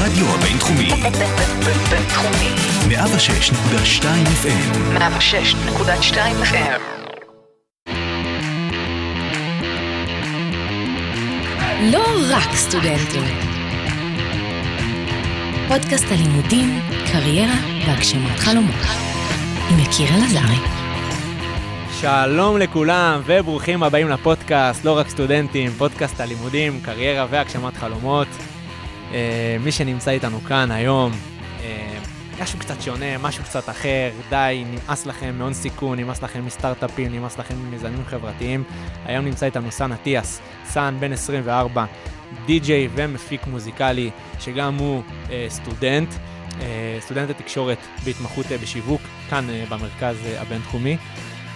הרדיו הבינתחומי. בינתחומי. 106.2 FM. 106.2 FM. לא רק סטודנטים. פודקאסט הלימודים, קריירה והגשמת חלומות. עם יקיר אלעזרי. שלום לכולם וברוכים הבאים לפודקאסט, לא רק סטודנטים, פודקאסט הלימודים, קריירה והגשמת חלומות. אה, מי שנמצא איתנו כאן היום, אה, משהו קצת שונה, משהו קצת אחר, די, נמאס לכם מהון סיכון, נמאס לכם מסטארט-אפים, נמאס לכם ממיזמים חברתיים. היום נמצא איתנו סאן אטיאס, סאן בן 24, די-ג'יי ומפיק מוזיקלי, שגם הוא אה, סטודנט, אה, סטודנט לתקשורת בהתמחות אה, בשיווק, כאן אה, במרכז אה, הבינתחומי.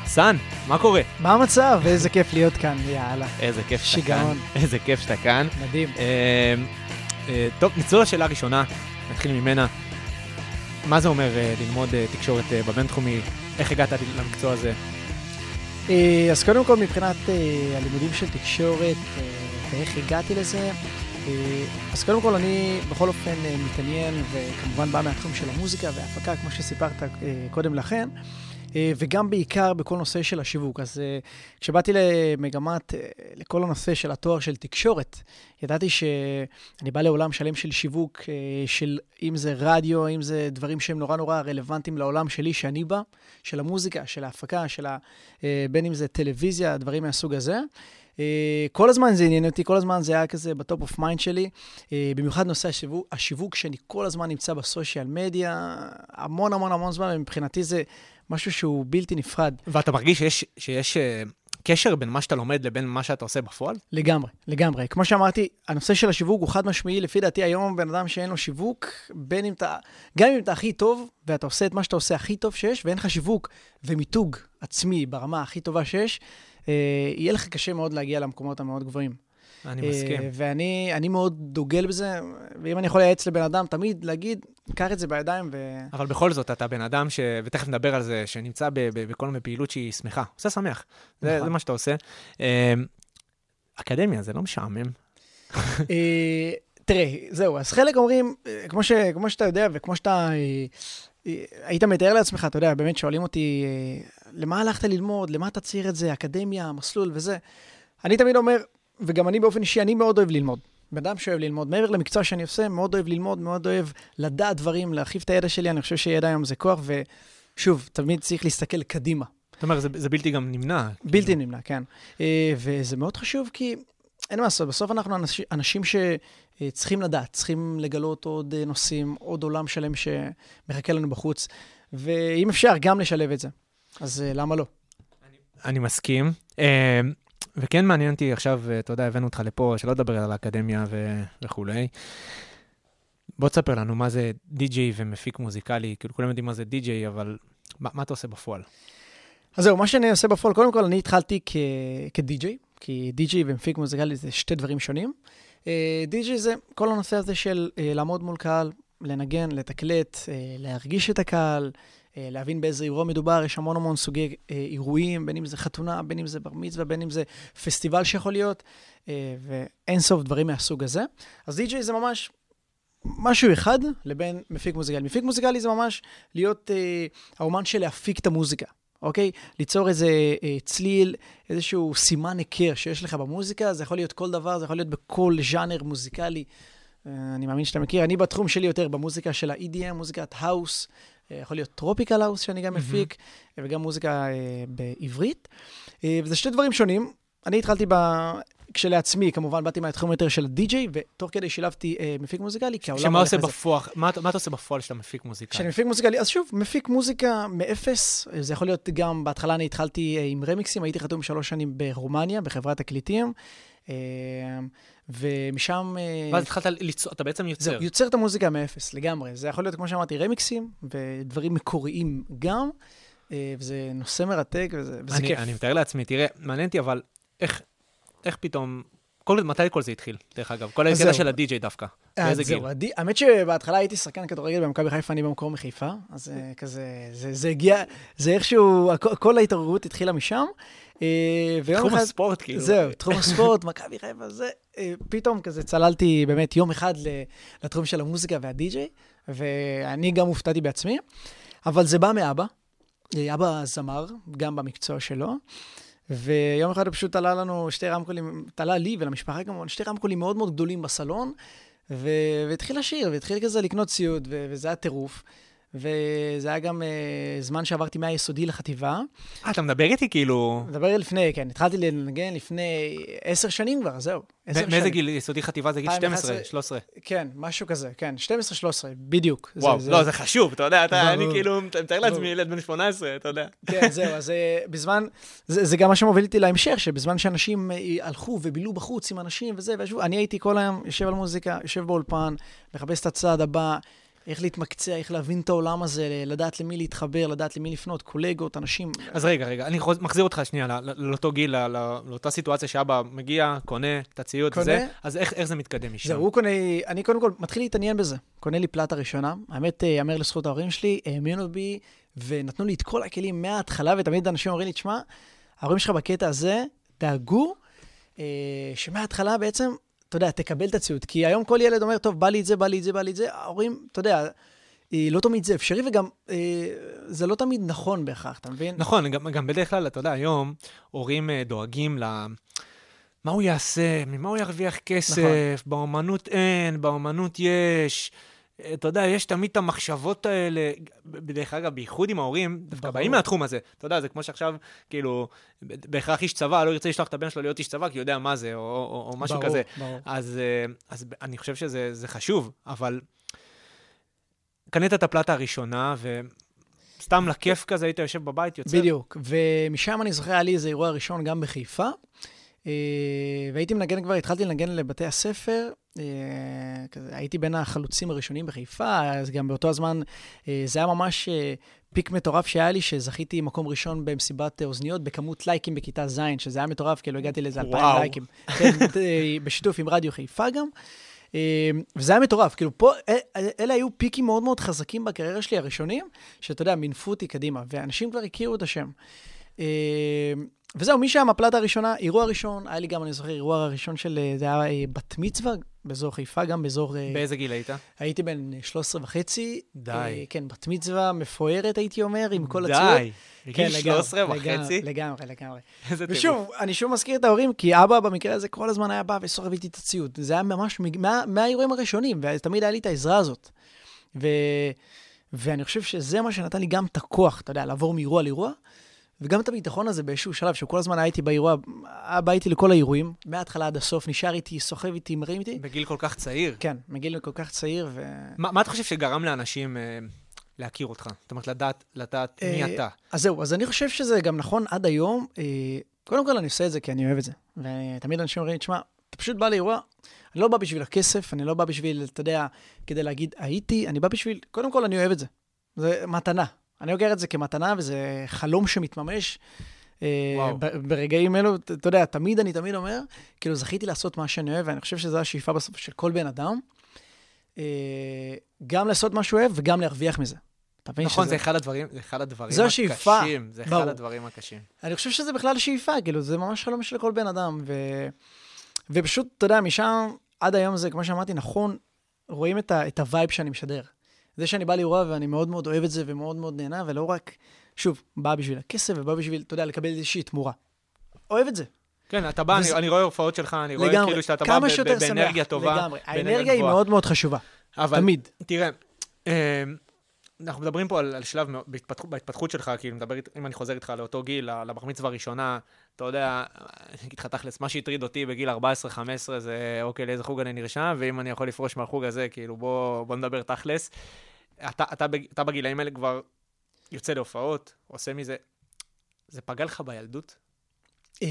סאן, מה קורה? מה המצב? איזה כיף להיות כאן, יאללה. איזה כיף שאתה כאן. איזה כיף שאתה כאן. מדהים. אה, טוב, נצלול לשאלה הראשונה, נתחיל ממנה. מה זה אומר אה, ללמוד אה, תקשורת אה, בבינתחומי? איך הגעת למקצוע הזה? אה, אז קודם כל, מבחינת אה, הלימודים של תקשורת אה, ואיך הגעתי לזה, אה, אז קודם כל אני בכל אופן אה, מתעניין וכמובן בא מהתחום של המוזיקה וההפקה, כמו שסיפרת אה, קודם לכן. אה, וגם בעיקר בכל נושא של השיווק. אז אה, כשבאתי למגמת, אה, לכל הנושא של התואר של תקשורת, ידעתי שאני בא לעולם שלם של שיווק, של אם זה רדיו, אם זה דברים שהם נורא נורא רלוונטיים לעולם שלי, שאני בא, של המוזיקה, של ההפקה, של ה... בין אם זה טלוויזיה, דברים מהסוג הזה. כל הזמן זה עניין אותי, כל הזמן זה היה כזה ב top of mind שלי, במיוחד נושא השיווק, השיווק, שאני כל הזמן נמצא ב social media, המון המון המון זמן, ומבחינתי זה משהו שהוא בלתי נפרד. ואתה מרגיש שיש, שיש אה, קשר בין מה שאתה לומד לבין מה שאתה עושה בפועל? לגמרי, לגמרי. כמו שאמרתי, הנושא של השיווק הוא חד משמעי, לפי דעתי היום בן אדם שאין לו שיווק, בין אם אתה, גם אם אתה הכי טוב, ואתה עושה את מה שאתה עושה הכי טוב שיש, ואין לך שיווק ומיתוג עצמי ברמה הכי טובה שיש, אה, יהיה לך קשה מאוד להגיע למקומות המאוד גבוהים. אני מסכים. אה, ואני אני מאוד דוגל בזה, ואם אני יכול לייעץ לבן אדם, תמיד להגיד, קח את זה בידיים ו... אבל בכל זאת, אתה בן אדם ש... ותכף נדבר על זה, שנמצא. בכל מיני פעילות שהיא שמחה. עושה שמח. זה, נכון. זה מה שאתה עושה. אה, אקדמיה, זה לא משעמם. אה, תראה, זהו, אז חלק אומרים, כמו, ש, כמו שאתה יודע וכמו שאתה היית מתאר לעצמך, אתה יודע, באמת שואלים אותי, למה הלכת ללמוד, למה אתה צעיר את זה, אקדמיה, מסלול וזה. אני תמיד אומר, וגם אני באופן אישי, אני מאוד אוהב ללמוד. בן אדם שאוהב ללמוד. מעבר למקצוע שאני עושה, מאוד אוהב ללמוד, מאוד אוהב לדעת דברים, להרחיב את הידע שלי, אני חושב שידע היום זה כוח, ושוב, תמיד צריך להסתכל קדימה. זאת אומרת, זה, זה בלתי גם נמנע. בלתי כאילו. נמנע, כן. אה, וזה מאוד חשוב כי אין מה לעשות, בסוף אנחנו אנשים, אנשים שצריכים לדעת, צריכים לגלות עוד אה, נושאים, עוד עולם שלם שמחכה לנו בחוץ, ואם אפשר, גם לשלב את זה. אז אה, למה לא? אני מסכים. וכן מעניין אותי עכשיו, אה, אתה יודע, הבאנו אותך לפה, שלא לדבר על האקדמיה ו... וכולי. בוא תספר לנו מה זה די-ג'יי ומפיק מוזיקלי, כאילו כולם יודעים מה זה די-ג'יי, אבל מה, מה אתה עושה בפועל? אז זהו, מה שאני עושה בפועל, קודם כל, אני התחלתי כ- כדי-ג'יי, כי די-ג'יי ומפיק מוזיקלי זה שתי דברים שונים. אה, די-ג'יי זה כל הנושא הזה של אה, לעמוד מול קהל, לנגן, לתקלט, להרגיש את הקהל, להבין באיזה אירוע מדובר, יש המון המון סוגי אה, אירועים, בין אם זה חתונה, בין אם זה בר מצווה, בין אם זה פסטיבל שיכול להיות, אה, ואין סוף דברים מהסוג הזה. אז די-ג'יי זה ממש משהו אחד לבין מפיק מוזיקלי. מפיק מוזיקלי זה ממש להיות אה, האומן של להפיק את המוזיקה. אוקיי? ליצור איזה אה, צליל, איזשהו סימן היכר שיש לך במוזיקה, זה יכול להיות כל דבר, זה יכול להיות בכל ז'אנר מוזיקלי. אה, אני מאמין שאתה מכיר. אני בתחום שלי יותר במוזיקה של ה-EDM, מוזיקת house, אה, יכול להיות tropical house שאני גם מפיק, אה, וגם מוזיקה אה, בעברית. אה, וזה שתי דברים שונים. אני התחלתי ב... כשלעצמי, כמובן, באתי מהתחום יותר של די-ג'יי, ותוך כדי שילבתי אה, מפיק מוזיקלי, כי העולם שמה עושה. בפועל, מה, מה אתה עושה בפועל כשאתה מפיק מוזיקלי? כשאני מפיק מוזיקלי, אז שוב, מפיק מוזיקה מאפס, זה יכול להיות גם, בהתחלה אני התחלתי אה, עם רמיקסים, הייתי חתום שלוש שנים ברומניה, בחברת תקליטים, אה, ומשם... אה, ואז התחלת ליצור, אתה בעצם יוצר. זהו, יוצר את המוזיקה מאפס, לגמרי. זה יכול להיות, כמו שאמרתי, רמיקסים, ודברים מקוריים גם, אה, וזה נושא מרתק, וזה, וזה אני, כיף. אני מתאר לעצמי, תראה, מעניין אותי, אבל איך, איך פתאום, כל, מתי כל זה התחיל, דרך אגב? כל הקטע זהו. של הדי-ג'יי דווקא. אה, באיזה זהו, גיל? הדי- האמת שבהתחלה הייתי שחקן כדורגל במכבי חיפה, אני במקור מחיפה, אז כזה, זה, זה הגיע, זה איכשהו, כל ההתעוררות התחילה משם. אה, תחום אחד... הספורט, כאילו. זהו, תחום הספורט, מכבי חיפה, זה... אה, פתאום כזה צללתי באמת יום אחד לתחום של המוזיקה והדי-ג'יי, ואני גם הופתעתי בעצמי, אבל זה בא מאבא. אה, אבא זמר, גם במקצוע שלו, ויום אחד הוא פשוט תלה לנו שתי רמקולים, תלה לי ולמשפחה כמובן, שתי רמקולים מאוד מאוד גדולים בסלון, ו- והתחיל לשיר, והתחיל כזה לקנות ציוד, ו- וזה היה טירוף. וזה היה גם uh, זמן שעברתי מהיסודי לחטיבה. אה, אתה מדבר איתי כאילו... מדבר לפני, כן, התחלתי לנגן לפני עשר שנים כבר, זהו. עשר מאיזה. גיל? יסודי חטיבה זה גיל 12, 2011. 13. כן, משהו כזה, כן, 12-13, בדיוק. זה- וואו, זה- לא, זה חשוב, אתה יודע, אתה- אני. כאילו מתאר לעצמי ילד בן 18, אתה יודע. כן, זהו, אז אה, בזמן, זה, זה גם מה שמוביל אותי להמשך, שבזמן שאנשים אה, הלכו ובילו בחוץ עם אנשים וזה, וישבו, אני הייתי כל היום יושב על מוזיקה, יושב באולפן, מחפש את הצעד הבא, איך להתמקצע, איך להבין את העולם הזה, לדעת למי להתחבר, לדעת למי לפנות, קולגות, אנשים. אז רגע, רגע, אני חוז- מחזיר אותך שנייה לאותו גיל, ל- ל- לאותה סיטואציה שאבא מגיע, קונה את הציוד. וזה, אז איך איך זה מתקדם משם? זהו, הוא קונה, אני קודם כל מתחיל להתעניין בזה. קונה לי פלטה ראשונה, האמת, אה, יאמר לזכות ההורים שלי, האמינו בי, ונתנו לי את כל הכלים מההתחלה, ותמיד אנשים אומרים לי, תשמע, ההורים שלך בקטע הזה דאגו אה, שמההתחלה בעצם, אתה יודע, תקבל את הציוד. כי היום כל ילד אומר, טוב, בא לי את זה, בא לי את זה, בא לי את זה, ההורים, אתה יודע, אה, לא תמיד זה אפשרי, וגם אה, זה לא תמיד נכון בהכרח, אתה מבין? נכון, גם, גם בדרך כלל, אתה יודע, היום הורים אה, דואגים ל... מה הוא יעשה, ממה הוא ירוויח כסף, נכון. באומנות אין, באומנות יש. אתה יודע, יש תמיד את המחשבות האלה, דרך אגב, בייחוד עם ההורים, דווקא. באים מהתחום הזה. אתה יודע, זה כמו שעכשיו, כאילו, בהכרח איש צבא לא ירצה לשלוח את הבן שלו להיות איש צבא, כי הוא יודע מה זה, או, או, או משהו ברור, כזה. ברור. אז, אה, אז אני חושב שזה זה חשוב, אבל קנית את הפלטה הראשונה, וסתם לכיף כזה היית יושב בבית, יוצא... בדיוק, ומשם אני זוכר, היה לי איזה אירוע ראשון גם בחיפה, אה, והייתי מנגן כבר, התחלתי לנגן לבתי הספר, כזה, הייתי בין החלוצים הראשונים בחיפה, אז גם באותו הזמן, אה, זה היה ממש אה, פיק מטורף שהיה לי, שזכיתי מקום ראשון במסיבת אה, אוזניות בכמות לייקים בכיתה ז', שזה היה מטורף, כאילו הגעתי לאיזה אלפיים. לייקים. כן, אה, בשיתוף עם רדיו חיפה גם. אה, וזה היה מטורף, כאילו פה, אה, אלה היו פיקים מאוד מאוד חזקים בקריירה שלי הראשונים, שאתה יודע, מינפו אותי קדימה, ואנשים כבר הכירו את השם. וזהו, משם הפלטה הראשונה, אירוע ראשון, היה לי גם, אני זוכר, אירוע הראשון של, אה, זה היה אה, בת מצווה, באזור חיפה, גם באזור... אה, באיזה גיל היית? הייתי בן 13 וחצי. די. כן, בת מצווה מפוארת, הייתי אומר, עם כל הציוד. די, כן, בגיל לגמרי, 13 לגמרי, וחצי? לגמרי, לגמרי. איזה טירוף. ושוב, אני שוב מזכיר את ההורים, כי אבא במקרה הזה כל הזמן היה בא וסוחב איתי את הציוד. זה היה ממש מהאירועים הראשונים, ותמיד היה לי את העזרה הזאת. ואני חושב שזה מה שנתן לי גם את הכוח, אתה יודע, לעבור מאירוע לאירוע, וגם את הביטחון הזה באיזשהו שלב, שכל הזמן הייתי באירוע, היה בא איתי לכל האירועים, מההתחלה עד הסוף, נשאר איתי, סוחב איתי, מרים איתי. בגיל כל כך צעיר. כן, מגיל כל כך צעיר, ו... מה מה אתה חושב שגרם לאנשים אה, להכיר אותך? זאת אומרת, לדעת לדעת מי אה, אתה. אז זהו, אז אני חושב שזה גם נכון עד היום. אה, קודם כל, אני עושה את זה כי אני אוהב את זה. ותמיד אנשים אומרים, תשמע, אתה פשוט בא לאירוע, אני לא בא בשביל הכסף, אני לא בא בשביל, אתה יודע, כדי להגיד, הייתי, אני בא בשביל, קודם כל, אני אוהב את זה. זה מתנה. אני לוקח את זה כמתנה, וזה חלום שמתממש. אה, וואו. ברגעים אלו, אתה יודע, תמיד אני תמיד אומר, כאילו, זכיתי לעשות מה שאני אוהב, ואני חושב שזו השאיפה בסוף של כל בן אדם. אה, גם לעשות מה שהוא אוהב וגם להרוויח מזה. אתה מבין נכון, שזה- זה אחד הדברים, זה אחד הדברים זו השאיפה, הקשים. זה אחד ברור. הדברים הקשים. אני חושב שזה בכלל שאיפה, כאילו, זה ממש חלום של כל בן אדם. ו... ופשוט, אתה יודע, משם עד היום זה, כמו שאמרתי, נכון, רואים את, ה... את ה vibe שאני משדר. זה שאני בא לאירוע ואני מאוד מאוד אוהב את זה ומאוד מאוד נהנה, ולא רק, שוב, בא בשביל הכסף ובא בשביל, אתה יודע, לקבל איזושהי תמורה. אוהב את זה. כן, אתה בא, אני- וזה- אני רואה הופעות שלך, אני רואה לגמרי. כאילו שאתה בא באנרגיה שמח. טובה. לגמרי. באנרגיה האנרגיה היא. מאוד מאוד חשובה. אבל תמיד. תראה, אה, אנחנו מדברים פה על, על שלב מאוד- בהתפתחות, שלך, כאילו, מדבר, אם אני חוזר איתך לאותו גיל, לבר מצווה הראשונה, אתה יודע, אני אגיד לך תכלס, מה שהטריד אותי בגיל 14-15 זה, אוקיי, לאיזה חוג אני נרשם, ואם אני יכול לפרוש מהחוג הזה, כאילו, בוא, בוא נדבר תכלס. אתה, אתה, אתה בגילאים האלה כבר יוצא להופעות, עושה מזה, זה פגע לך בילדות? אה,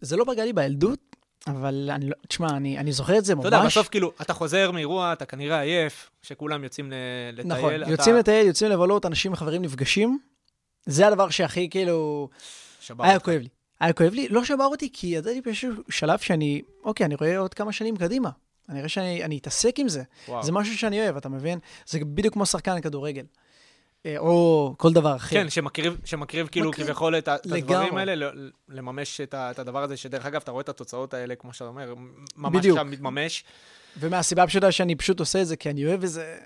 זה לא פגע לי בילדות, אבל אני לא, תשמע, אני, אני זוכר את זה ממש. אתה יודע, בסוף כאילו, אתה חוזר מאירוע, אתה כנראה עייף, שכולם יוצאים לטייל. נכון, אתה- יוצאים לטייל, יוצאים לבלות, אנשים וחברים נפגשים. זה הדבר שהכי כאילו... שבר היה. כואב לי. היה כואב לי, לא שבר אותי, כי ידעתי באיזשהו שלב שאני, אוקיי, אני רואה עוד כמה שנים קדימה. אני רואה שאני אני אתעסק עם זה. וואו. זה משהו שאני אוהב, אתה מבין? זה בדיוק כמו שחקן כדורגל. אה, או כל דבר אחר. כן, שמקריב, שמקריב כאילו מקריב. כביכול את את הדברים לגמרי. האלה, לממש את את הדבר הזה, שדרך אגב, אתה רואה את התוצאות האלה, כמו שאתה אומר, ממש בדיוק. עכשיו מתממש. ומהסיבה הפשוטה שאני פשוט עושה את זה, כי אני אוהב וזה...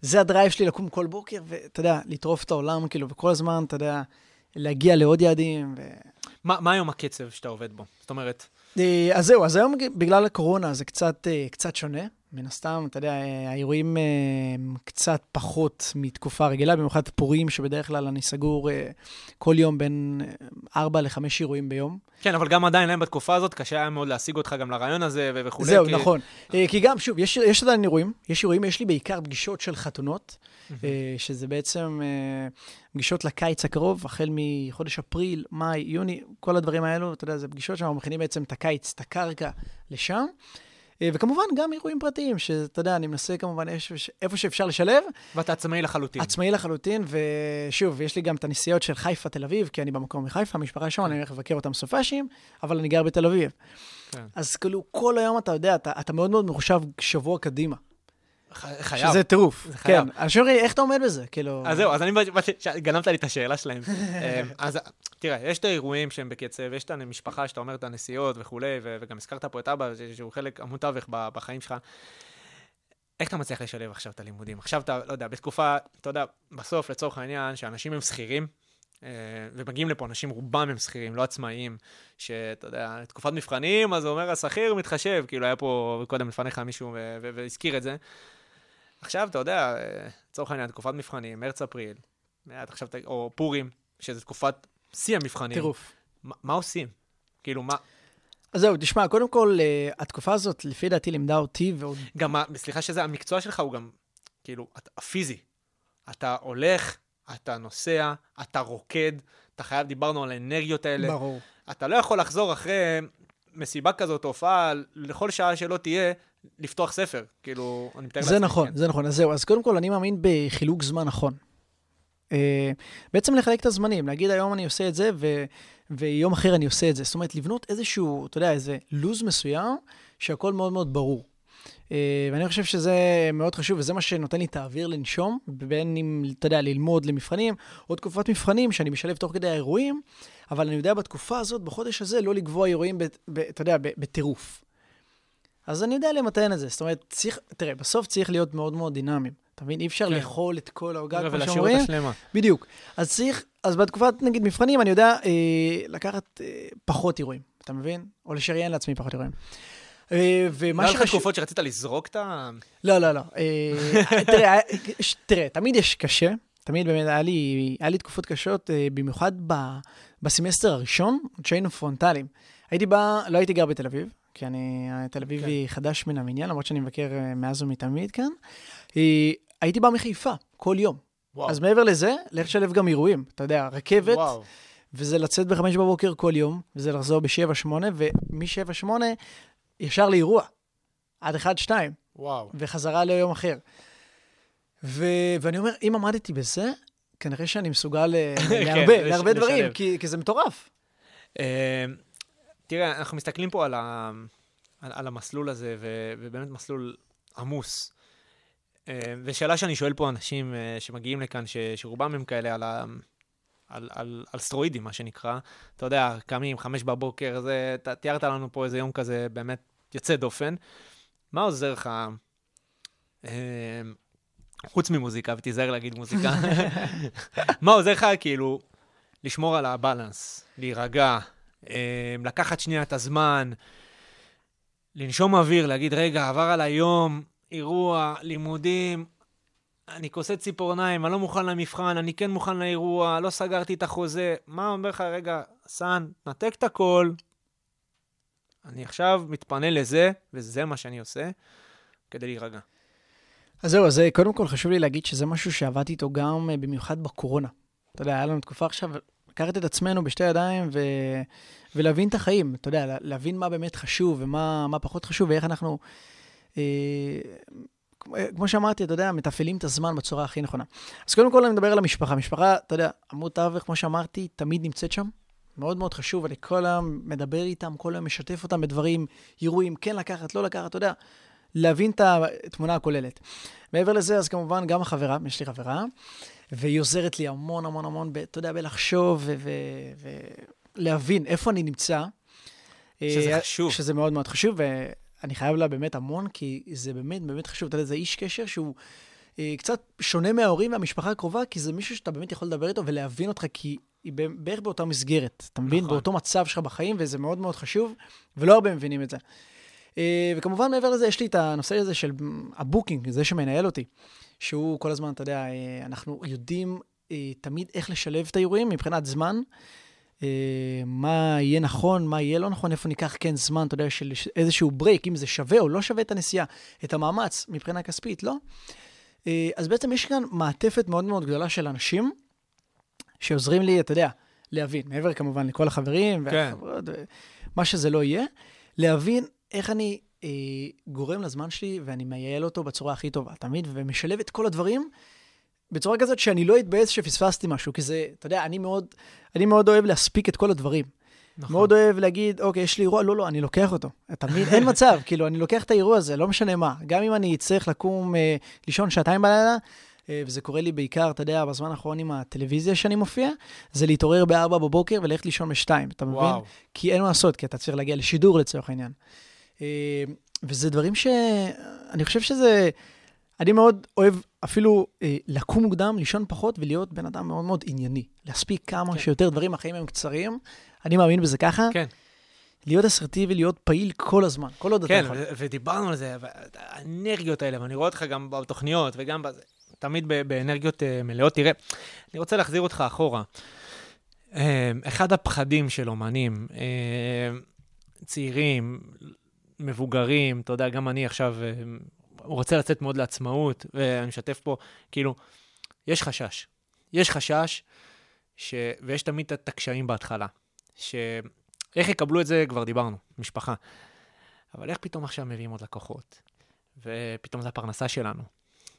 זה הדרייב שלי לקום כל בוקר, ואתה יודע, לטרוף את העולם, כאילו, וכל הזמן, אתה יודע, להגיע לעוד יעדים. ו... מה מה היום הקצב שאתה עובד בו? זאת אומרת, אה, אז זהו, אז היום בגלל הקורונה זה קצת, אה, קצת שונה. מן הסתם, אתה יודע, אה, האירועים אה, הם קצת פחות מתקופה רגילה, במיוחד פורים, שבדרך כלל אני סגור אה, כל יום בין 4 ל-5 אירועים ביום. כן, אבל גם עדיין להם בתקופה הזאת, קשה היה מאוד להשיג אותך גם לרעיון הזה וכולי. זהו, כי- נכון. כי גם, שוב, יש, יש עדיין אירועים, יש אירועים, יש לי בעיקר פגישות של חתונות, שזה בעצם פגישות לקיץ הקרוב, החל מחודש אפריל, מאי, יוני, כל הדברים האלו, אתה יודע, זה פגישות שאנחנו מכינים בעצם את הקיץ, את הקרקע לשם. אה, וכמובן, גם אירועים פרטיים, שאתה יודע, אני מנסה כמובן איפה שאפשר לשלב. ואתה עצמאי לחלוטין. עצמאי לחלוטין, ושוב, יש לי גם את הנסיעות של חיפה, תל אביב, כי אני במקום מחיפה, המשפחה שם, אני הולך לבקר אותם סופאשים, אבל אני גר בתל אביב. כן. אז כאילו, כל היום אתה יודע, אתה, אתה מאוד מאוד מחושב שבוע קדימה. חייב. שזה טירוף. זה חייב. כן. איך אתה עומד בזה? כאילו... אז זהו, אז אני גנבת לי את השאלה שלהם. אמ, אז תראה, יש את האירועים שהם בקצב, יש את המשפחה שאתה אומר את הנסיעות וכולי, וגם הזכרת פה את אבא, שהוא חלק עמוד תווך בחיים שלך. איך אתה מצליח לשלב עכשיו את הלימודים? עכשיו אתה, לא יודע, בתקופה, אתה יודע, בסוף, לצורך העניין, שאנשים הם שכירים, אה, ומגיעים לפה אנשים, רובם הם שכירים, לא עצמאיים, שאתה יודע, תקופת מבחנים, אז הוא אומר, השכיר מתחשב, כאילו היה פה קודם לפניך מישהו והזכיר את זה. עכשיו, אתה יודע, אה, לצורך העניין, תקופת מבחנים, מרץ-אפריל, עכשיו, או פורים, שזה תקופת שיא המבחנים. טירוף. מה, מה עושים? כאילו, מה... אז זהו, תשמע, קודם כל, אה, התקופה הזאת, לפי דעתי, לימדה אותי, ועוד... גם, סליחה שזה, המקצוע שלך הוא גם, כאילו, אתה, הפיזי. אתה הולך, אתה נוסע, אתה רוקד, אתה חייב, דיברנו על האנרגיות האלה. ברור. אתה לא יכול לחזור אחרי מסיבה כזאת, הופעה, לכל שעה שלא תהיה, לפתוח ספר. כאילו, אני מתאר זה לעצמי, נכון, כן. זה נכון. אז זהו, אז קודם כל, אני מאמין בחילוק זמן נכון. אה, בעצם לחלק את הזמנים, להגיד היום אני עושה את זה, ו... ויום אחר אני עושה את זה. זאת אומרת, לבנות איזשהו, אתה יודע, איזה לוז מסוים, שהכל מאוד מאוד ברור. אה, ואני חושב שזה מאוד חשוב, וזה מה שנותן לי את האוויר לנשום, בין אם, אתה יודע, ללמוד למבחנים, או תקופת מבחנים שאני משלב תוך כדי האירועים, אבל אני יודע בתקופה הזאת, בחודש הזה, לא לקבוע אירועים, ב, ב, אתה יודע, בטירוף. אז אני יודע למתן את זה. זאת אומרת, צריך, תראה, בסוף צריך להיות מאוד מאוד דינמיים. אתה מבין? אי אפשר כן. לאכול את כל העוגה, כמו ולהשאיר שאומרים. אותה שלמה. בדיוק. אז צריך, אז בתקופת, נגיד, מבחנים, אני יודע אה, לקחת אה, פחות אירועים, אתה מבין? או לשריין לעצמי פחות אירועים. אה, ומה מה היה לך שחשוב... תקופות שרצית לזרוק את ה... לא, לא, לא. אה, תראה, ש- תראה, תמיד יש קשה. תמיד באמת היה לי, היה לי תקופות קשות, אה, במיוחד ב, בסמסטר הראשון, עוד שהיינו פרונטליים. הייתי בא, לא הייתי גר בתל אביב, כי אני תל אביבי חדש מן המניין, למרות שאני מבקר אה, מאז ומתמיד כאן. אה, הייתי בא מחיפה, כל יום. וואו. אז מעבר לזה, לך לשלב גם אירועים. אתה יודע, רכבת, וואו. וזה לצאת בחמש בבוקר כל יום, וזה לחזור בשבע, שמונה, ומשבע, שמונה, ישר לאירוע. עד אחד, שתיים. וואו. וחזרה ליום אחר. ו... ואני אומר, אם עמדתי בזה, כנראה שאני מסוגל אה, כן, להרבה, להרבה דברים. כי, כי זה מטורף. אה, תראה, אנחנו מסתכלים פה על, ה, על, על המסלול הזה, ו, ובאמת מסלול עמוס. אה, ושאלה שאני שואל פה אנשים אה, שמגיעים לכאן, ש, שרובם הם כאלה על, ה, על, על, על סטרואידים, מה שנקרא. אתה יודע, קמים, חמש בבוקר, זה, ת, תיארת לנו פה איזה יום כזה באמת יוצא דופן. מה עוזר לך, אה, חוץ ממוזיקה, ותיזהר להגיד מוזיקה, מה עוזר לך כאילו לשמור על הבלנס, להירגע, לקחת שנייה את הזמן, לנשום אוויר, להגיד, רגע, עבר על היום, אירוע, לימודים, אני כוסה ציפורניים, אני לא מוכן למבחן, אני כן מוכן לאירוע, לא סגרתי את החוזה. מה אומר לך, רגע, סאן, נתק את הכל, אני עכשיו מתפנה לזה, וזה מה שאני עושה, כדי להירגע. אז זהו, אז אה, קודם כל חשוב לי להגיד שזה משהו שעבדתי איתו גם אה, במיוחד בקורונה. אתה יודע, היה לנו תקופה עכשיו, לקחת את עצמנו בשתי ידיים ו... ולהבין את החיים, אתה יודע, לה- להבין מה באמת חשוב ומה מה פחות חשוב ואיך אנחנו, אה, כמו שאמרתי, אתה יודע, מתפעלים את הזמן בצורה הכי נכונה. אז קודם כל אני מדבר על המשפחה. המשפחה, אתה יודע, עמוד תווך, כמו שאמרתי, תמיד נמצאת שם. מאוד מאוד חשוב, אני כל היום מדבר איתם, כל היום משתף אותם בדברים, אירועים, כן לקחת, לא לקחת, אתה יודע, להבין את התמונה הכוללת. מעבר לזה, אז כמובן גם החברה, יש לי חברה, והיא עוזרת לי המון המון המון, ב, אתה יודע, בלחשוב ולהבין איפה אני נמצא. שזה אה, חשוב. שזה מאוד מאוד חשוב, ואני חייב לה באמת המון, כי זה באמת באמת חשוב. אתה יודע, זה איש קשר שהוא אה, קצת שונה מההורים והמשפחה הקרובה, כי זה מישהו שאתה באמת יכול לדבר איתו ולהבין אותך, כי היא בערך באותה מסגרת, אתה מבין? נכון. באותו מצב שלך בחיים, וזה מאוד מאוד חשוב, ולא הרבה מבינים את זה. אה, וכמובן, מעבר לזה, יש לי את הנושא הזה של ה booking, זה שמנהל אותי, שהוא כל הזמן, אתה יודע, אה, אנחנו יודעים אה, תמיד איך לשלב את האירועים מבחינת זמן. אה, מה יהיה נכון, מה יהיה לא נכון, איפה ניקח כן זמן, אתה יודע, של איזשהו break, אם זה שווה או לא שווה את הנסיעה, את המאמץ מבחינה כספית, לא? אז בעצם יש כאן מעטפת מאוד מאוד גדולה של אנשים שעוזרים לי, אתה יודע, להבין, מעבר כמובן לכל החברים כן. והחברות, מה שזה לא יהיה, להבין איך אני אה, גורם לזמן שלי ואני מייעל אותו בצורה הכי טובה, תמיד, ומשלב את כל הדברים בצורה כזאת שאני לא אתבאס שפספסתי משהו, כי זה, אתה יודע, אני מאוד, אני מאוד אוהב להספיק את כל הדברים. נכון. מאוד אוהב להגיד, אוקיי, יש לי אירוע, לא, לא, אני לוקח אותו. אתה מבין? אין מצב, כאילו, אני לוקח את האירוע הזה, לא משנה מה. גם אם אני אצטרך לקום, אה, לישון שעתיים בלילה, אה, וזה קורה לי בעיקר, אתה יודע, בזמן האחרון עם הטלוויזיה שאני מופיע, זה להתעורר ב-4 בבוקר וללכת לישון ב-2, אתה מבין? וואו. כי אין מה לעשות, כי אתה צריך להגיע לשידור לצורך העניין. אה, וזה דברים ש... אני חושב שזה... אני מאוד אוהב אפילו אה, לקום מוקדם, לישון פחות ולהיות בן אדם מאוד מאוד ענייני. להספיק כמה כן. שיותר דברים, החיים הם קצרים, אני מאמין בזה ככה. כן. להיות אסרטיבי, להיות פעיל כל הזמן, כל עוד אתה כן, יכול. ו- ודיברנו על זה, האנרגיות האלה, ואני רואה אותך גם בתוכניות וגם בזה, תמיד באנרגיות אה, מלאות. תראה, אני רוצה להחזיר אותך אחורה. אה, אחד הפחדים של אומנים, צעירים, מבוגרים, אתה יודע, גם אני עכשיו אה, רוצה לצאת מאוד לעצמאות, ואני משתף פה, כאילו, יש חשש. יש חשש, ש... ויש תמיד את הקשיים בהתחלה. ש... איך יקבלו את זה, כבר דיברנו, משפחה. אבל איך פתאום עכשיו מביאים עוד לקוחות? ופתאום זה הפרנסה שלנו.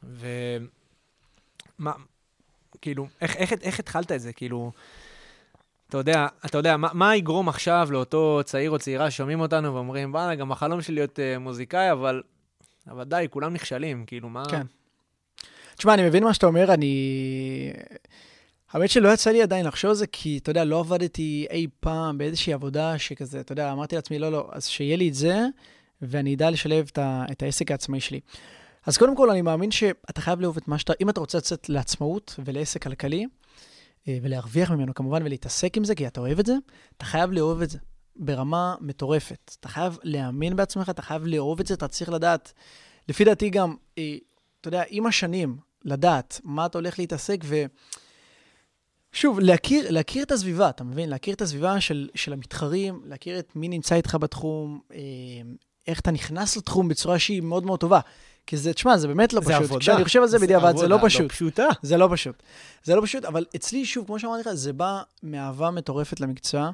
ומה, כאילו, איך, איך, איך התחלת את זה? כאילו, אתה יודע, אתה יודע, מה, מה יגרום עכשיו לאותו צעיר או צעירה ששומעים אותנו ואומרים, וואלה, גם החלום שלי להיות uh, מוזיקאי, אבל, אבל די, כולם נכשלים, כאילו, מה... כן. תשמע, אני מבין מה שאתה אומר, אני... האמת שלא יצא לי עדיין לחשוב על זה, כי, אתה יודע, לא עבדתי אי פעם באיזושהי עבודה שכזה, אתה יודע, אמרתי לעצמי, לא, לא, אז שיהיה לי את זה, ואני אדע לשלב את, ה, את העסק העצמאי שלי. אז קודם כל, אני מאמין שאתה חייב לאהוב את מה שאתה, אם אתה רוצה לצאת לעצמאות ולעסק כלכלי, ולהרוויח ממנו כמובן, ולהתעסק עם זה, כי אתה אוהב את זה, אתה חייב לאהוב את זה ברמה מטורפת. אתה חייב להאמין בעצמך, אתה חייב לאהוב את זה, אתה צריך לדעת. לפי דעתי גם, אה, אתה יודע, עם השנים, לדעת מה אתה הולך להתעסק, ו... שוב, להכיר, להכיר את הסביבה, אתה מבין? להכיר את הסביבה של, של המתחרים, להכיר את מי נמצא איתך בתחום, אה, איך אתה נכנס לתחום בצורה שהיא מאוד מאוד טובה. כי זה, תשמע, זה באמת לא זה פשוט. עבודה. כשאני חושב על זה בדיעבד, זה לא עבודה פשוט. לא פשוטה. זה לא פשוט. זה לא פשוט, אבל אצלי, שוב, כמו שאמרתי לך, זה בא מאהבה מטורפת למקצוע.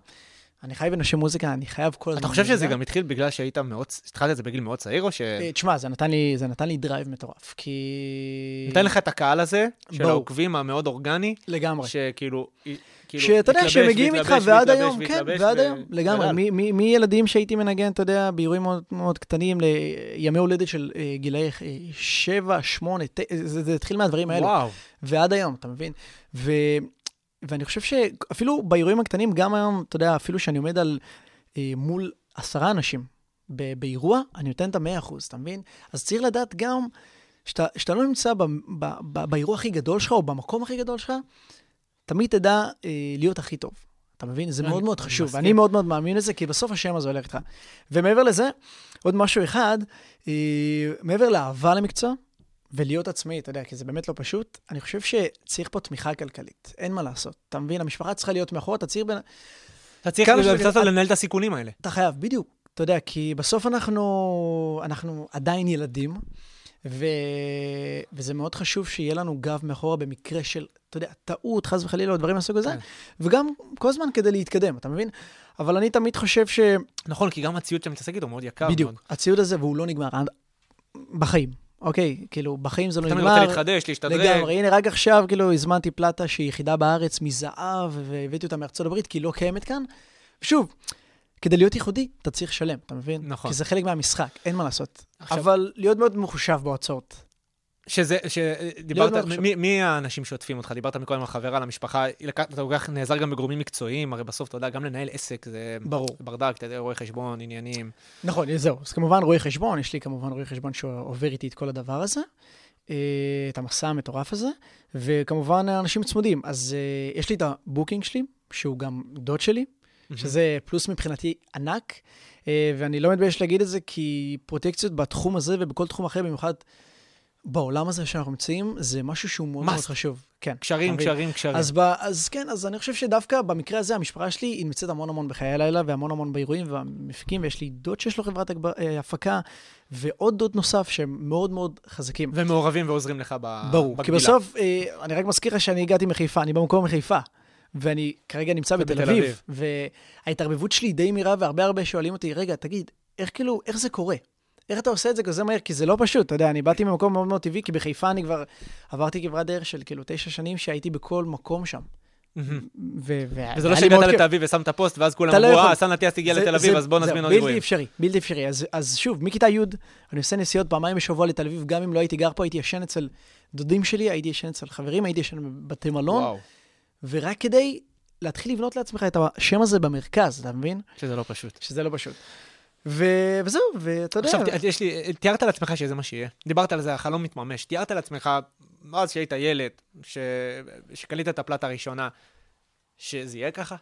אני חי ונושם מוזיקה, אני חייב כל הזמן... אתה חושב שזה. גם התחיל בגלל שהיית מאוד, התחלת את זה בגיל מאוד צעיר, או ש... אה, תשמע, זה נתן לי, זה נתן לי drive מטורף, כי... נותן לך את הקהל הזה, של. העוקבים המאוד אורגני, לגמרי. שכאילו... כאילו, שאתה יודע, מתלבש שהם מגיעים איתך ועד היום, כן, ועד היום, לגמרי. מילדים שהייתי מנגן, אתה יודע, באירועים מאוד מאוד קטנים, לימי הולדת של אה, גילאי אה, שבע, שמונה, ת- זה זה התחיל מהדברים האלו. וואו. ועד היום, אתה מבין? ואני חושב שאפילו באירועים הקטנים, גם היום, אתה יודע, אפילו שאני עומד על אה, מול עשרה אנשים ב- באירוע, אני נותן את המאה אחוז, אתה מבין? אז צריך לדעת גם שאתה, שאתה לא נמצא ב, ב, ב, באירוע הכי גדול שלך, או במקום הכי גדול שלך, תמיד תדע אה, להיות הכי טוב. אתה מבין? זה מאוד מאוד חשוב. ואני מאוד מאוד מאמין לזה, כי בסוף השם הזה הולך איתך. ומעבר לזה, עוד משהו אחד, אה, מעבר לאהבה למקצוע, ולהיות עצמאי, אתה יודע, כי זה באמת לא פשוט, אני חושב שצריך פה תמיכה כלכלית, אין מה לעשות. אתה מבין? המשפחה צריכה להיות מאחור, אתה צריך... בין... אתה צריך כמה שזה נראה- לנהל את הסיכונים האלה. אתה חייב, בדיוק. אתה יודע, כי בסוף אנחנו, אנחנו עדיין ילדים, ו... וזה מאוד חשוב שיהיה לנו גב מאחורה במקרה של, אתה יודע, טעות, חס וחלילה, או דברים מהסוג הזה, כן. וגם כל הזמן כדי להתקדם, אתה מבין? אבל אני תמיד חושב ש... נכון, כי גם הציוד שאתה מתעסק איתו מאוד יקר בדיוק, מאוד. הציוד הזה, והוא לא נגמר בחיים, אוקיי? כאילו, בחיים זה לא אתה תמיד נגמר. רוצה להתחדש, להשתדרג. לגמרי, הנה רק עכשיו כאילו הזמנתי פלטה שהיא יחידה בארץ מזהב, והבאתי אותה מארצות הברית, כי היא לא קיימת כאן. ושוב, כדי להיות ייחודי, אתה צריך לשלם, אתה מבין? נכון. כי זה חלק מהמשחק, אין מה לעשות. עכשיו- אבל להיות מאוד מחושב בהוצאות. שזה, שדיברת, מי, מי האנשים שעוטפים אותך? דיברת מקודם על חברה, למשפחה, לקח- אתה כל כך נעזר גם בגורמים מקצועיים, הרי בסוף, אתה יודע, גם לנהל עסק זה ברור. ברדק, אתה יודע, רואה חשבון, עניינים. נכון, זהו. אז כמובן רואי חשבון, יש לי כמובן רואי חשבון שעובר איתי את כל הדבר הזה, אה, את המסע המטורף הזה, וכמובן אנשים צמודים. אז אה, יש לי את ה booking שלי, שהוא גם דוד שלי, שזה פלוס מבחינתי ענק, אה, ואני לא מתבייש להגיד את זה, כי פרוטקציות בתחום הזה ובכל תחום אחר, במיוחד בעולם הזה שאנחנו מצויים, זה משהו שהוא מאוד מאוד. חשוב. כן. קשרים? קשרים, קשרים. אז, ב, אז כן, אז אני חושב שדווקא במקרה הזה, המשפחה שלי, היא נמצאת המון המון בחיי הלילה, והמון המון באירועים והמפיקים, ויש לי דוד שיש לו חברת. אה, הפקה, ועוד דוד נוסף שהם מאוד מאוד חזקים. ומעורבים ועוזרים לך ב- ברור, כי בגדילה. בסוף, אה, אני רק מזכיר לך שאני הגעתי מחיפה, אני במקום מחיפה, ואני כרגע נמצא בתל אביב, אביב. וההתערבבות שלי די מהירה, והרבה הרבה שואלים אותי, רגע, תגיד, איך כאילו, איך זה קורה? איך אתה עושה את זה כזה מהר? כי זה לא פשוט, אתה יודע, אני באתי ממקום מאוד מאוד טבעי, כי בחיפה אני כבר עברתי כברת דרך של כאילו תשע שנים שהייתי בכל מקום שם. וזה לא שהגעת. לתל אביב ושמת פוסט, ואז כולם לא אמרו. אה, סן אטיאס הגיע לתל אביב, אז בוא נזמין עוד בלתי אירועים. אפשרי, בלתי אפשרי. אז, שוב, מכיתה י' אני עושה נסיעות פעמיים בשבוע לתל אביב, גם אם לא הייתי גר פה, הייתי ישן אצל דודים שלי, הייתי ישן אצל חברים, הייתי ישן בבתי מלון, ורק כדי להתחיל לבנות לעצמך את השם הזה במרכז, אתה מבין? שזה לא פשוט. שזה לא פשוט. ו- וזהו, ואתה יודע, עכשיו, יש לי, תיארת לעצמך שזה מה שיהיה. דיברת על זה, החלום מתממש. תיארת לעצמך, אז שהיית ילד, ש... שקלית את הפלטה הראשונה, שזה יהיה ככה?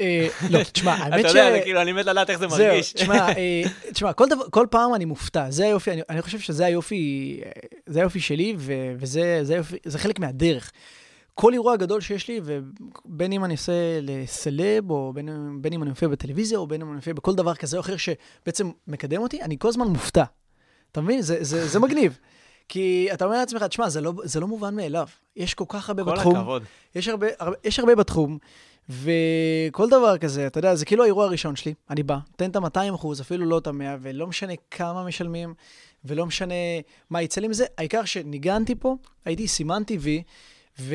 אה, לא, תשמע, האמת אתה ש... יודע, זה כאילו, אני מת לדעת איך זה זהו, מרגיש. תשמע, אה, תשמע, כל, פעם אני מופתע, זה היופי, אני, חושב שזה היופי, אה, זה היופי שלי, וזה חלק מהדרך. כל אירוע גדול שיש לי, ובין אם אני עושה לסלב, או בין, בין אם אני מופיע בטלוויזיה, או בין אם אני מופיע בכל דבר כזה או אחר שבעצם מקדם אותי, אני כל הזמן מופתע. אתה מבין? זה, זה, זה מגניב. כי אתה אומר לעצמך, תשמע, זה לא, זה לא מובן מאליו. יש כל כך הרבה כל בתחום. הכבוד. יש הרבה, הרבה, יש הרבה בתחום, וכל דבר כזה, אתה יודע, זה כאילו האירוע הראשון שלי. אני בא, נותן את ה-200 אחוז, אפילו לא את ה-100, ולא משנה כמה משלמים, ולא משנה מה יצא לי מזה. העיקר שניגנתי פה, הייתי, סימנתי וי, ו...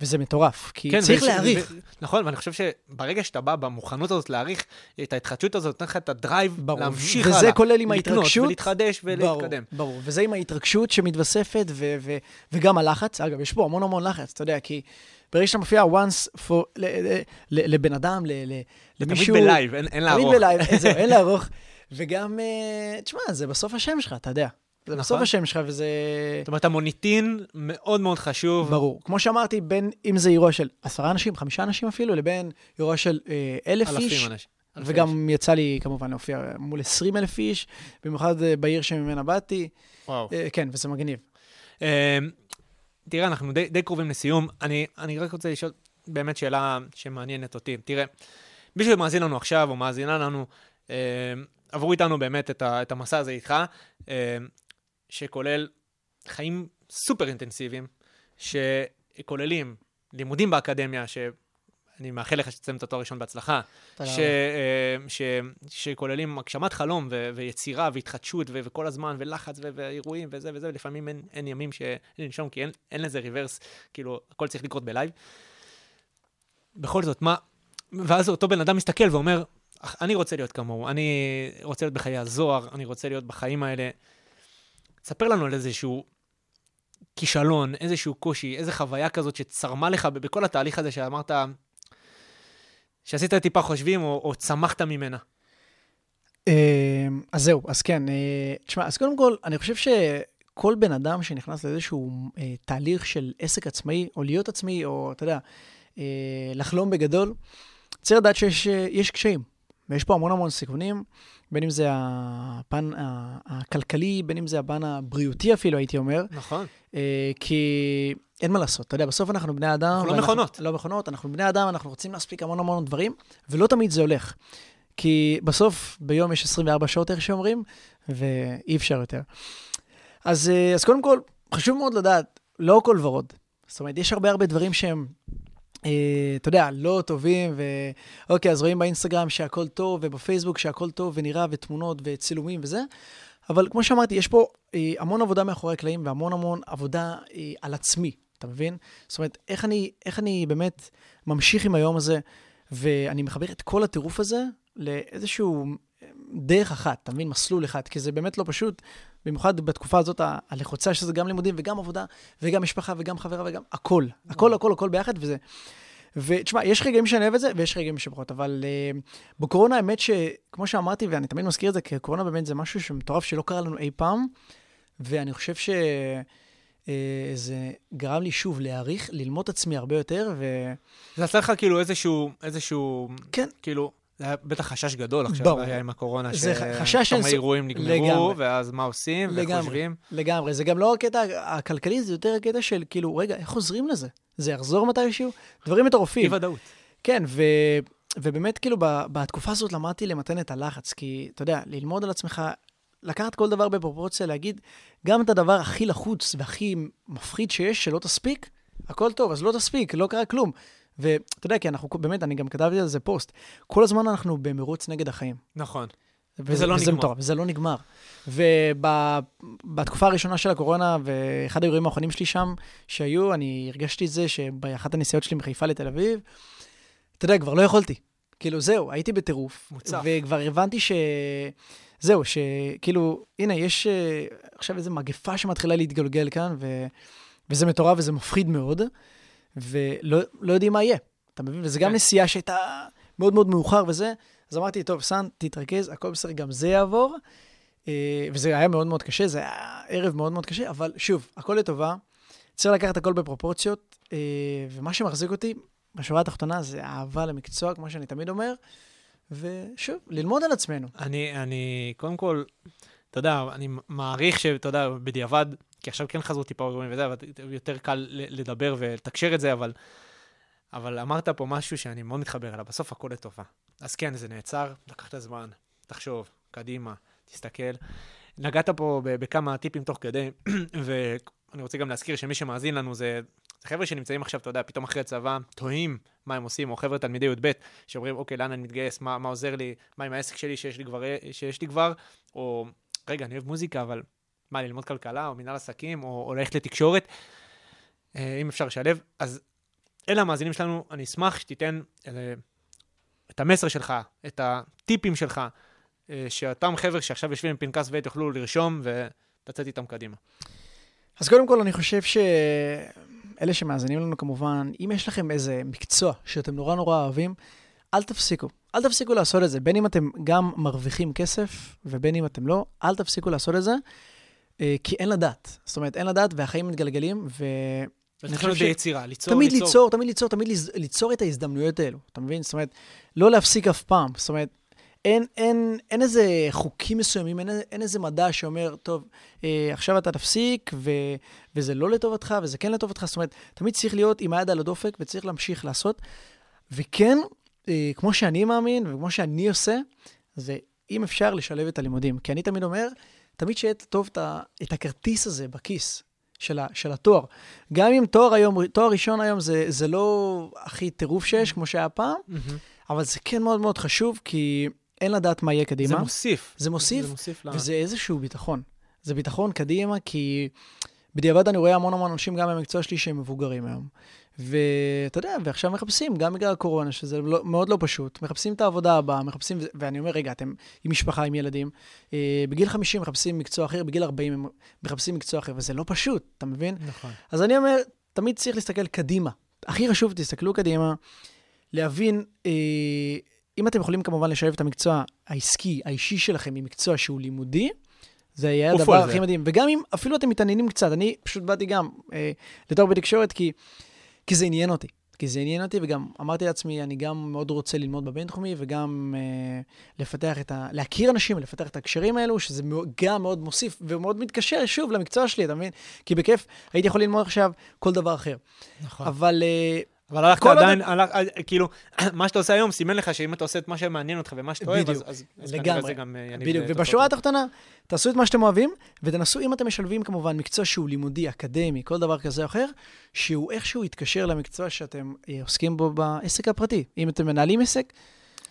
וזה מטורף, כי כן, צריך להעריך. ו- נכון, ואני חושב שברגע שאתה בא במוכנות הזאת להעריך את ההתחדשות הזאת, נותן לך את הדרייב ברור. להמשיך וזה הלאה. כולל עם לקנות ההתרגשות. ולהתחדש ולהתקדם. ברור, ברור. וזה עם ההתרגשות שמתווספת, ו- ו- וגם הלחץ. אגב, יש פה המון המון לחץ, אתה יודע, כי ברגע שאתה מופיע once for, ל- ל- ל- לבן אדם, ל- ל- תמיד למישהו... בלייב, אין אין תמיד לערוך. בלייב, זהו, אין לערוך. וגם, אה, תשמע, זה בסוף השם שלך, אתה יודע. זה בסוף נכון. השם שלך, וזה זאת אומרת, המוניטין מאוד מאוד חשוב. ברור. כמו שאמרתי, בין אם זה אירוע של עשרה אנשים, חמישה אנשים אפילו, לבין אירוע של אה, אלף איש. אלפים אנשים. אלפי וגם יצא לי כמובן להופיע מול 20 אלף איש, במיוחד אה, בעיר שממנה באתי. וואו. אה, כן, וזה מגניב. אה, תראה, אנחנו די, די קרובים לסיום. אני, אני רק רוצה לשאול באמת שאלה שמעניינת אותי. תראה, מי שמאזין לנו עכשיו, או מאזינה לנו, אה, עברו איתנו באמת את, ה, את המסע הזה איתך, אה, שכולל חיים סופר אינטנסיביים, שכוללים לימודים באקדמיה, שאני מאחל לך שתסיים את התואר הראשון בהצלחה, ש, רבה. אה, ש, שכוללים הגשמת חלום ו, ויצירה והתחדשות ו, וכל הזמן ולחץ ו, ואירועים וזה וזה, ולפעמים אין, אין ימים שאין לנשום כי אין, אין לזה ריברס, כאילו הכל צריך לקרות בלייב. בכל זאת, מה... ואז אותו בן אדם מסתכל ואומר, "אך, אני רוצה להיות כמוהו, אני רוצה להיות בחיי הזוהר, אני רוצה להיות בחיים האלה. ספר לנו על איזשהו כישלון, איזשהו קושי, איזו חוויה כזאת שצרמה לך בכל התהליך הזה שאמרת, שעשית טיפה חושבים או, או צמחת ממנה. אה, אז זהו, אז כן. אה, תשמע, אז קודם כל, אני חושב שכל בן אדם שנכנס לאיזשהו אה, תהליך של עסק עצמאי, או להיות עצמאי, או אתה יודע, לחלום בגדול, צריך לדעת שיש יש קשיים. ויש פה המון המון סיכונים, בין אם זה הפן הכלכלי, בין אם זה הפן הבריאותי אפילו, הייתי אומר. נכון. אה, כי אין מה לעשות, אתה יודע, בסוף אנחנו בני אדם. אנחנו לא מכונות. לא מכונות, אנחנו בני אדם, אנחנו רוצים להספיק המון המון דברים, ולא תמיד זה הולך. כי בסוף, ביום יש 24 שעות, איך שאומרים, ואי אפשר יותר. אז, אה, אז קודם כל, חשוב מאוד לדעת, לא הכל ורוד. זאת אומרת, יש הרבה הרבה דברים שהם, אתה יודע, לא טובים, ואוקיי, אז רואים באינסטגרם שהכל טוב, ובפייסבוק שהכל טוב, ונראה, ותמונות, וצילומים וזה, אבל כמו שאמרתי, יש פה אה, המון עבודה מאחורי הקלעים, והמון המון עבודה אה, על עצמי, אתה מבין? זאת אומרת, איך אני, איך אני באמת ממשיך עם היום הזה, ואני מחבר את כל הטירוף הזה לאיזשהו דרך אחת, אתה מבין? מסלול אחד, כי זה באמת לא פשוט, במיוחד בתקופה הזאת ה- הלחוצה, שזה גם לימודים וגם עבודה, וגם משפחה וגם חברה וגם הכל. הכל, הכל, הכל ביחד, וזה... ותשמע, יש רגעים שאני אוהב את זה, ויש רגעים שפחות, אבל uh, בקורונה, האמת שכמו שאמרתי, ואני תמיד מזכיר את זה, כי קורונה באמת זה משהו שמטורף שלא קרה לנו אי פעם, ואני חושב שזה גרם לי שוב להעריך, ללמוד את עצמי הרבה יותר, ו... זה עשה לך כאילו איזשהו, איזשהו, כן. כאילו, זה היה בטח חשש גדול עכשיו, ברור. היה עם הקורונה, שכמה אירועים נגמרו, לגמרי. ואז מה עושים, ואיך לגמרי. חושבים. לגמרי. זה גם לא הקטע הכלכלי, זה יותר הקטע של כאילו, רגע, איך חוזרים לזה? זה יחזור מתישהו? דברים מטורפים. אי-ודאות. כן, ו... ובאמת, כאילו. בתקופה הזאת למדתי למתן את הלחץ, כי, אתה יודע, ללמוד על עצמך, לקחת כל דבר בפרופורציה, להגיד, גם את הדבר הכי לחוץ והכי מפחיד שיש, שלא תספיק, הכל טוב, אז לא תספיק, לא קרה כלום. ואתה יודע, כי אנחנו, באמת, אני גם כתבתי על זה פוסט, כל הזמן אנחנו במרוץ נגד החיים. נכון. וזה לא וזה נגמר. מטורף, וזה לא נגמר. ובתקופה הראשונה של הקורונה, ואחד האירועים האחרונים שלי שם, שהיו, אני הרגשתי את זה שבאחת הנסיעות שלי מחיפה לתל אביב, אתה יודע, כבר לא יכולתי. כאילו, זהו, הייתי בטירוף. מוצף. וכבר הבנתי ש... זהו, שכאילו, הנה, יש אה, עכשיו איזו מגפה שמתחילה להתגלגל כאן, ו... וזה מטורף וזה מפחיד מאוד, ולא לא יודעים מה יהיה. אתה מבין? וזה גם כן. נסיעה שהייתה מאוד מאוד מאוחר וזה. אז אמרתי, טוב, סאן, תתרכז, הכל בסדר, גם זה יעבור. אה, וזה היה מאוד מאוד קשה, זה היה ערב מאוד מאוד קשה, אבל שוב, הכל לטובה. צריך לקחת הכל בפרופורציות, אה, ומה שמחזיק אותי, בשורה התחתונה, זה אהבה למקצוע, כמו שאני תמיד אומר, ושוב, ללמוד על עצמנו. אני, אני, קודם כל, אתה יודע, אני מעריך שאתה יודע, בדיעבד, כי עכשיו כן חזרו טיפה אירועים וזה, אבל יותר קל לדבר ולתקשר את זה, אבל, אבל אמרת פה משהו שאני מאוד מתחבר אליו, בסוף הכל לטובה. אז כן, זה נעצר, לקח את הזמן, תחשוב, קדימה, תסתכל. נגעת פה בכמה טיפים תוך כדי, ואני רוצה גם להזכיר שמי שמאזין לנו זה, זה חבר'ה שנמצאים עכשיו, אתה יודע, פתאום אחרי הצבא, תוהים מה הם עושים, או חבר'ה תלמידי י"ב, שאומרים, אוקיי, לאן אני מתגייס, מה, מה עוזר לי, מה עם העסק שלי שיש לי כבר, שיש לי כבר? או רגע, אני אוהב מוזיקה, אבל מה, ללמוד כלכלה, או מנהל עסקים, או, או ללכת לתקשורת, אה, אם אפשר לשלב. אז אלה המאזינים שלנו, אני אשמח שתיתן אה, את המסר שלך, את הטיפים שלך, אה, שאותם חבר'ה שעכשיו יושבים עם פנקס ועט יוכלו לרשום ולצאת איתם קדימה. אז קודם כל, אני חושב שאלה שמאזינים לנו כמובן, אם יש לכם איזה מקצוע שאתם נורא נורא אוהבים, אל תפסיקו. אל תפסיקו לעשות את זה, בין אם אתם גם מרוויחים כסף, ובין אם אתם לא, אל תפסיקו לעשות את זה, כי אין לדעת. זאת אומרת, אין לדעת, והחיים מתגלגלים, ו... אני חושב ש- ביצירה, ליצור, תמיד ליצור, תמיד ליצור, תמיד ליז- ליצור את ההזדמנויות האלו, אתה מבין? זאת אומרת, לא להפסיק אף פעם. זאת אומרת, אין, אין, אין איזה חוקים מסוימים, אין, אין איזה מדע שאומר, טוב, אה, עכשיו אתה תפסיק, ו, וזה לא לטובתך, וזה כן לטובתך. זאת אומרת, תמיד צריך להיות עם היד על הדופק, וצריך להמשיך לעשות. וכן, אה, כמו שאני מאמין, וכמו שאני עושה, זה אם אפשר לשלב את הלימודים. כי אני תמיד אומר, תמיד שיהיה טוב את, הכרטיס הזה בכיס. של, ה, של התואר. גם אם תואר היום, תואר ראשון היום זה, זה לא הכי טירוף שיש, כמו שהיה פעם, מהמם. אבל זה כן מאוד מאוד חשוב, כי אין לדעת מה יהיה קדימה. זה מוסיף. זה מוסיף, זה מוסיף. וזה איזשהו ביטחון. זה ביטחון קדימה, כי בדיעבד אני רואה המון המון אנשים, גם במקצוע שלי, שהם מבוגרים היום. ואתה יודע, ועכשיו מחפשים, גם בגלל הקורונה, שזה לא, מאוד לא פשוט, מחפשים את העבודה הבאה, מחפשים, ואני אומר, רגע, אתם עם משפחה, עם ילדים, אה, בגיל 50 מחפשים מקצוע אחר, בגיל 40 הם מחפשים מקצוע אחר, וזה לא פשוט, אתה מבין? נכון. אז אני אומר, תמיד צריך להסתכל קדימה. הכי חשוב, תסתכלו קדימה, להבין, אה, אם אתם יכולים כמובן לשלב את המקצוע העסקי, האישי שלכם, עם מקצוע שהוא לימודי, זה יהיה הדבר הכי. מדהים. וגם אם אפילו אתם מתעניינים קצת, אני פשוט באתי גם אה, לתואר בתקשורת, כי, כי זה עניין אותי. כי זה עניין אותי, וגם אמרתי לעצמי, אני גם מאוד רוצה ללמוד בבינתחומי, וגם אה, לפתח את ה... להכיר אנשים, לפתח את הקשרים האלו, שזה גם מאוד מוסיף ומאוד מתקשר, שוב, למקצוע שלי, אתה מבין? כי בכיף הייתי יכול ללמוד עכשיו כל דבר אחר. נכון. אבל אה, אבל הלכת כל עוד- עדיין, הלך- אה, כאילו, מה שאתה עושה היום סימן לך שאם אתה עושה את מה שמעניין אותך ומה שאתה אוהב, אז-. אז אז לגמרי. זה גם אה, יניב בדיוק, לתוצאות ובשורה. התחתונה, תעשו את מה שאתם אוהבים, ותנסו, אם אתם משלבים כמובן מקצוע שהוא לימודי, אקדמי, כל דבר כזה או אחר, שהוא איכשהו יתקשר למקצוע שאתם אה, עוסקים בו בעסק הפרטי. אם אתם מנהלים עסק,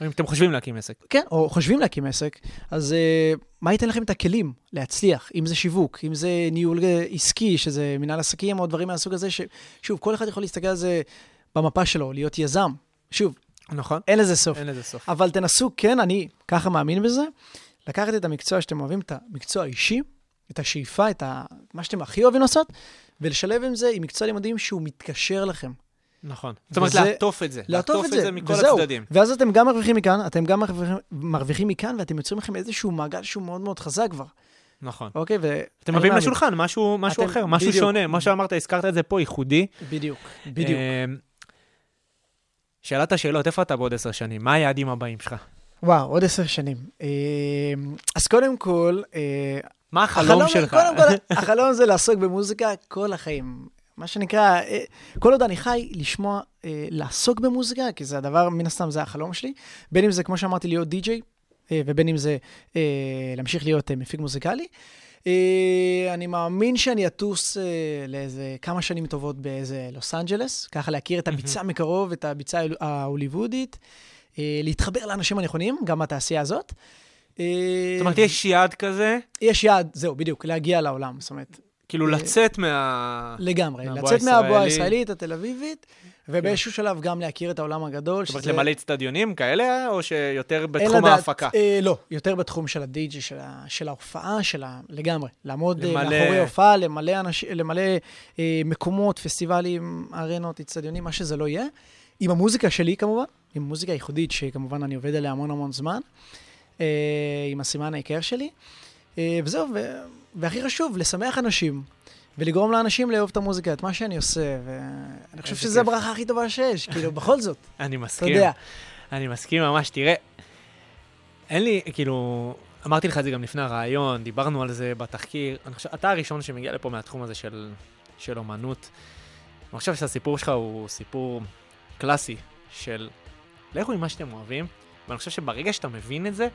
אם אתם חושבים להקים עסק. כן, או חושבים להקים עסק, אז uh, מה ייתן לכם את הכלים להצליח? אם זה שיווק, אם זה ניהול אה, עסקי, שזה מנהל עסקים, או דברים מהסוג הזה, ששוב, כל אחד יכול להסתכל על זה במפה שלו, להיות יזם. שוב, נכון. אין לזה סוף. אין לזה סוף. אבל תנסו, כן, אני ככה מאמין בזה, לקחת את המקצוע שאתם אוהבים, את המקצוע האישי, את השאיפה, את ה... מה שאתם הכי אוהבים לעשות, ולשלב עם זה עם מקצוע לימודים שהוא מתקשר לכם. נכון. זאת אומרת, לעטוף את זה. לעטוף את זה, מכל וזהו. הצדדים. ואז אתם גם מרוויחים מכאן, אתם גם מרוויחים, מרוויחים מכאן, ואתם יוצרים לכם איזשהו מעגל שהוא מאוד מאוד חזק כבר, נכון. אוקיי? ו... אתם מביאים. לשולחן משהו משהו אתם- אחר, משהו בדיוק. שונה. מה שאמרת, הזכרת את זה פה, ייחודי. בדיוק, בדיוק. שאלת השאלות, איפה אתה בעוד עשר שנים? מה היעדים הבאים שלך? וואו, עוד עשר שנים. אה, אז קודם כל, אה, מה החלום שלך? קודם כל, החלום זה לעסוק במוזיקה כל החיים. מה שנקרא, אה, כל עוד אני חי, לשמוע, לעסוק במוזיקה, כי זה הדבר, מן הסתם, זה החלום שלי. בין אם זה, כמו שאמרתי, להיות די-ג'יי, ובין אם זה להמשיך להיות מפיק מוזיקלי. אה, אני מאמין שאני אטוס אה, לאיזה כמה שנים טובות באיזה לוס אנג'לס, ככה להכיר את הביצה מקרוב, את הביצה ההול- ההוליוודית, אה, להתחבר לאנשים הנכונים, גם בתעשייה הזאת. זאת אומרת, יש יעד כזה, יש יעד, זהו, בדיוק, להגיע לעולם. זאת אומרת, כאילו לצאת מה... לגמרי. לצאת מהבועה. הישראלית, התל אביבית, ובאיזשהו שלב גם להכיר את העולם הגדול. זאת אומרת, למלא אצטדיונים כאלה, או שיותר בתחום ההפקה? אה, לא, יותר בתחום של הדי-ג'י, של, ההופעה, של ה... לגמרי. לעמוד אה, מאחורי הופעה, למלא, אה, מקומות, פסטיבלים, ארנות, אצטדיונים, מה שזה לא יהיה. עם המוזיקה שלי כמובן, עם מוזיקה ייחודית, שכמובן אני עובד עליה המון המון זמן, עם הסימן העיקר שלי. וזהו. והכי חשוב, לשמח אנשים. ולגרום לאנשים לאהוב את המוזיקה, את מה שאני עושה, ואני חושב שזו. הברכה הכי טובה שיש, כאילו, בכל זאת, אני אתה מסכים. יודע. אני מסכים ממש. תראה, אין לי, כאילו, אמרתי לך את זה גם לפני הרעיון, דיברנו על זה בתחקיר. אני חושב, אתה הראשון שמגיע לפה מהתחום הזה של, של אומנות. אני חושב שהסיפור שלך הוא סיפור קלאסי של לכו עם מה שאתם אוהבים, ואני חושב שברגע שאתה מבין את זה,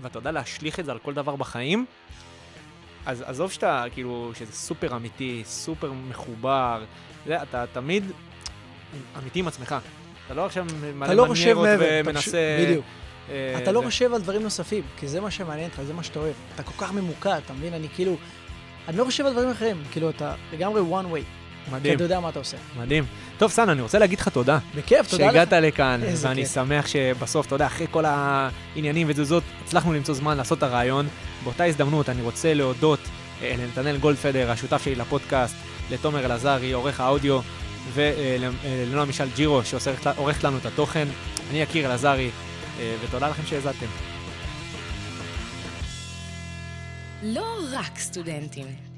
ואתה יודע להשליך את זה על כל דבר בחיים, אז עזוב שאתה, כאילו, שזה סופר אמיתי, סופר מחובר, זה, אתה תמיד אמיתי עם עצמך. אתה לא עכשיו אתה מלא לא מניירות אתה ומנסה... בדיוק. אה, אתה לא זה- חושב על דברים נוספים, כי זה מה שמעניין אותך, זה מה שאתה אוהב. אתה כל כך ממוקד, אתה מבין? אני כאילו... אני לא חושב על דברים אחרים, כאילו, אתה לגמרי one way, כי מדהים, אתה יודע מה אתה עושה. מדהים. טוב, סאן, אני רוצה להגיד לך תודה. בכיף, תודה לך. שהגעת לכאן, איזה ואני כיף. שמח שבסוף, אתה יודע, אחרי כל העניינים ותזוזות, הצלחנו למצוא זמן לעשות את הרעיון. באותה הזדמנות אני רוצה להודות אה, לנתנאל גולדפדר, השותף שלי לפודקאסט, לתומר אלעזרי, עורך האודיו, ולנועה מישל ג'ירו, שעורכת לנו את התוכן. אני יקיר אלעזרי, אה, ותודה לכם שהאזנתם. לא רק סטודנטים.